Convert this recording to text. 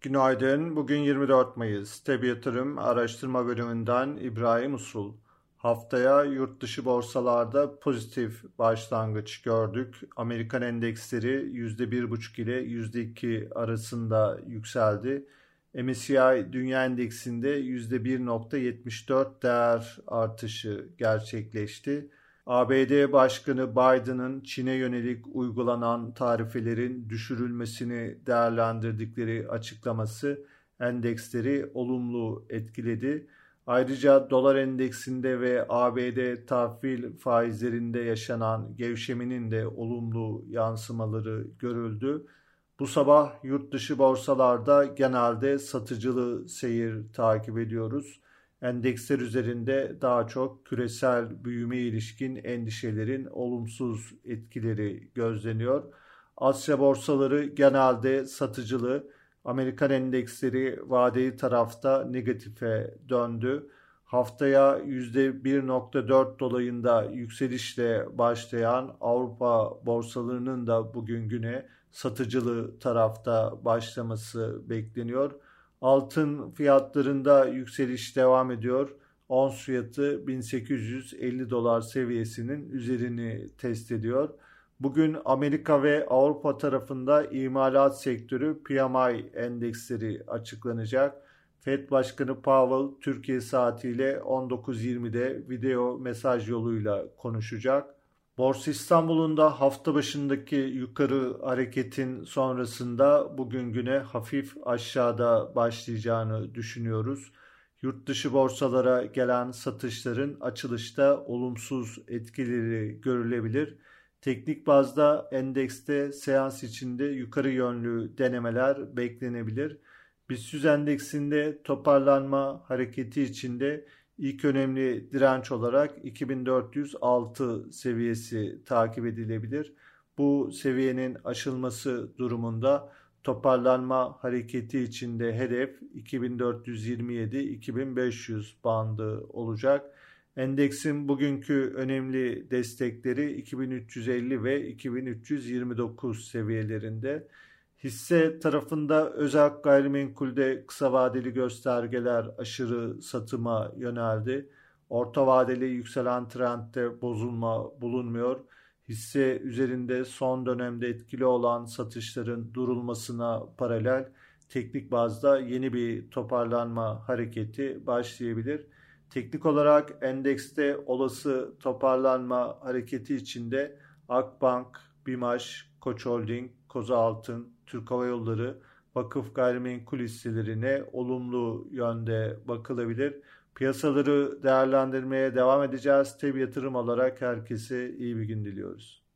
Günaydın. Bugün 24 Mayıs. Tebi Yatırım Araştırma Bölümünden İbrahim Usul. Haftaya yurt dışı borsalarda pozitif başlangıç gördük. Amerikan endeksleri %1,5 ile %2 arasında yükseldi. MSCI Dünya Endeksinde %1.74 değer artışı gerçekleşti. ABD Başkanı Biden'ın Çin'e yönelik uygulanan tarifelerin düşürülmesini değerlendirdikleri açıklaması endeksleri olumlu etkiledi. Ayrıca dolar endeksinde ve ABD tahvil faizlerinde yaşanan gevşemenin de olumlu yansımaları görüldü. Bu sabah yurt dışı borsalarda genelde satıcılı seyir takip ediyoruz endeksler üzerinde daha çok küresel büyüme ilişkin endişelerin olumsuz etkileri gözleniyor. Asya borsaları genelde satıcılı, Amerikan endeksleri vadeli tarafta negatife döndü. Haftaya %1.4 dolayında yükselişle başlayan Avrupa borsalarının da bugün güne satıcılı tarafta başlaması bekleniyor. Altın fiyatlarında yükseliş devam ediyor. Ons fiyatı 1850 dolar seviyesinin üzerini test ediyor. Bugün Amerika ve Avrupa tarafında imalat sektörü PMI endeksleri açıklanacak. Fed Başkanı Powell Türkiye saatiyle 19.20'de video mesaj yoluyla konuşacak. Borsa İstanbul'un da hafta başındaki yukarı hareketin sonrasında bugün güne hafif aşağıda başlayacağını düşünüyoruz. Yurt dışı borsalara gelen satışların açılışta olumsuz etkileri görülebilir. Teknik bazda endekste seans içinde yukarı yönlü denemeler beklenebilir. BIST endeksinde toparlanma hareketi içinde İlk önemli direnç olarak 2406 seviyesi takip edilebilir. Bu seviyenin aşılması durumunda toparlanma hareketi içinde hedef 2427-2500 bandı olacak. Endeksin bugünkü önemli destekleri 2350 ve 2329 seviyelerinde. Hisse tarafında özel gayrimenkulde kısa vadeli göstergeler aşırı satıma yöneldi. Orta vadeli yükselen trendde bozulma bulunmuyor. Hisse üzerinde son dönemde etkili olan satışların durulmasına paralel teknik bazda yeni bir toparlanma hareketi başlayabilir. Teknik olarak endekste olası toparlanma hareketi içinde Akbank, Bimaş, Koç Holding, Koza Altın, Türk Hava Yolları, vakıf gayrimenkul hisselerine olumlu yönde bakılabilir. Piyasaları değerlendirmeye devam edeceğiz. Tabi yatırım olarak herkese iyi bir gün diliyoruz.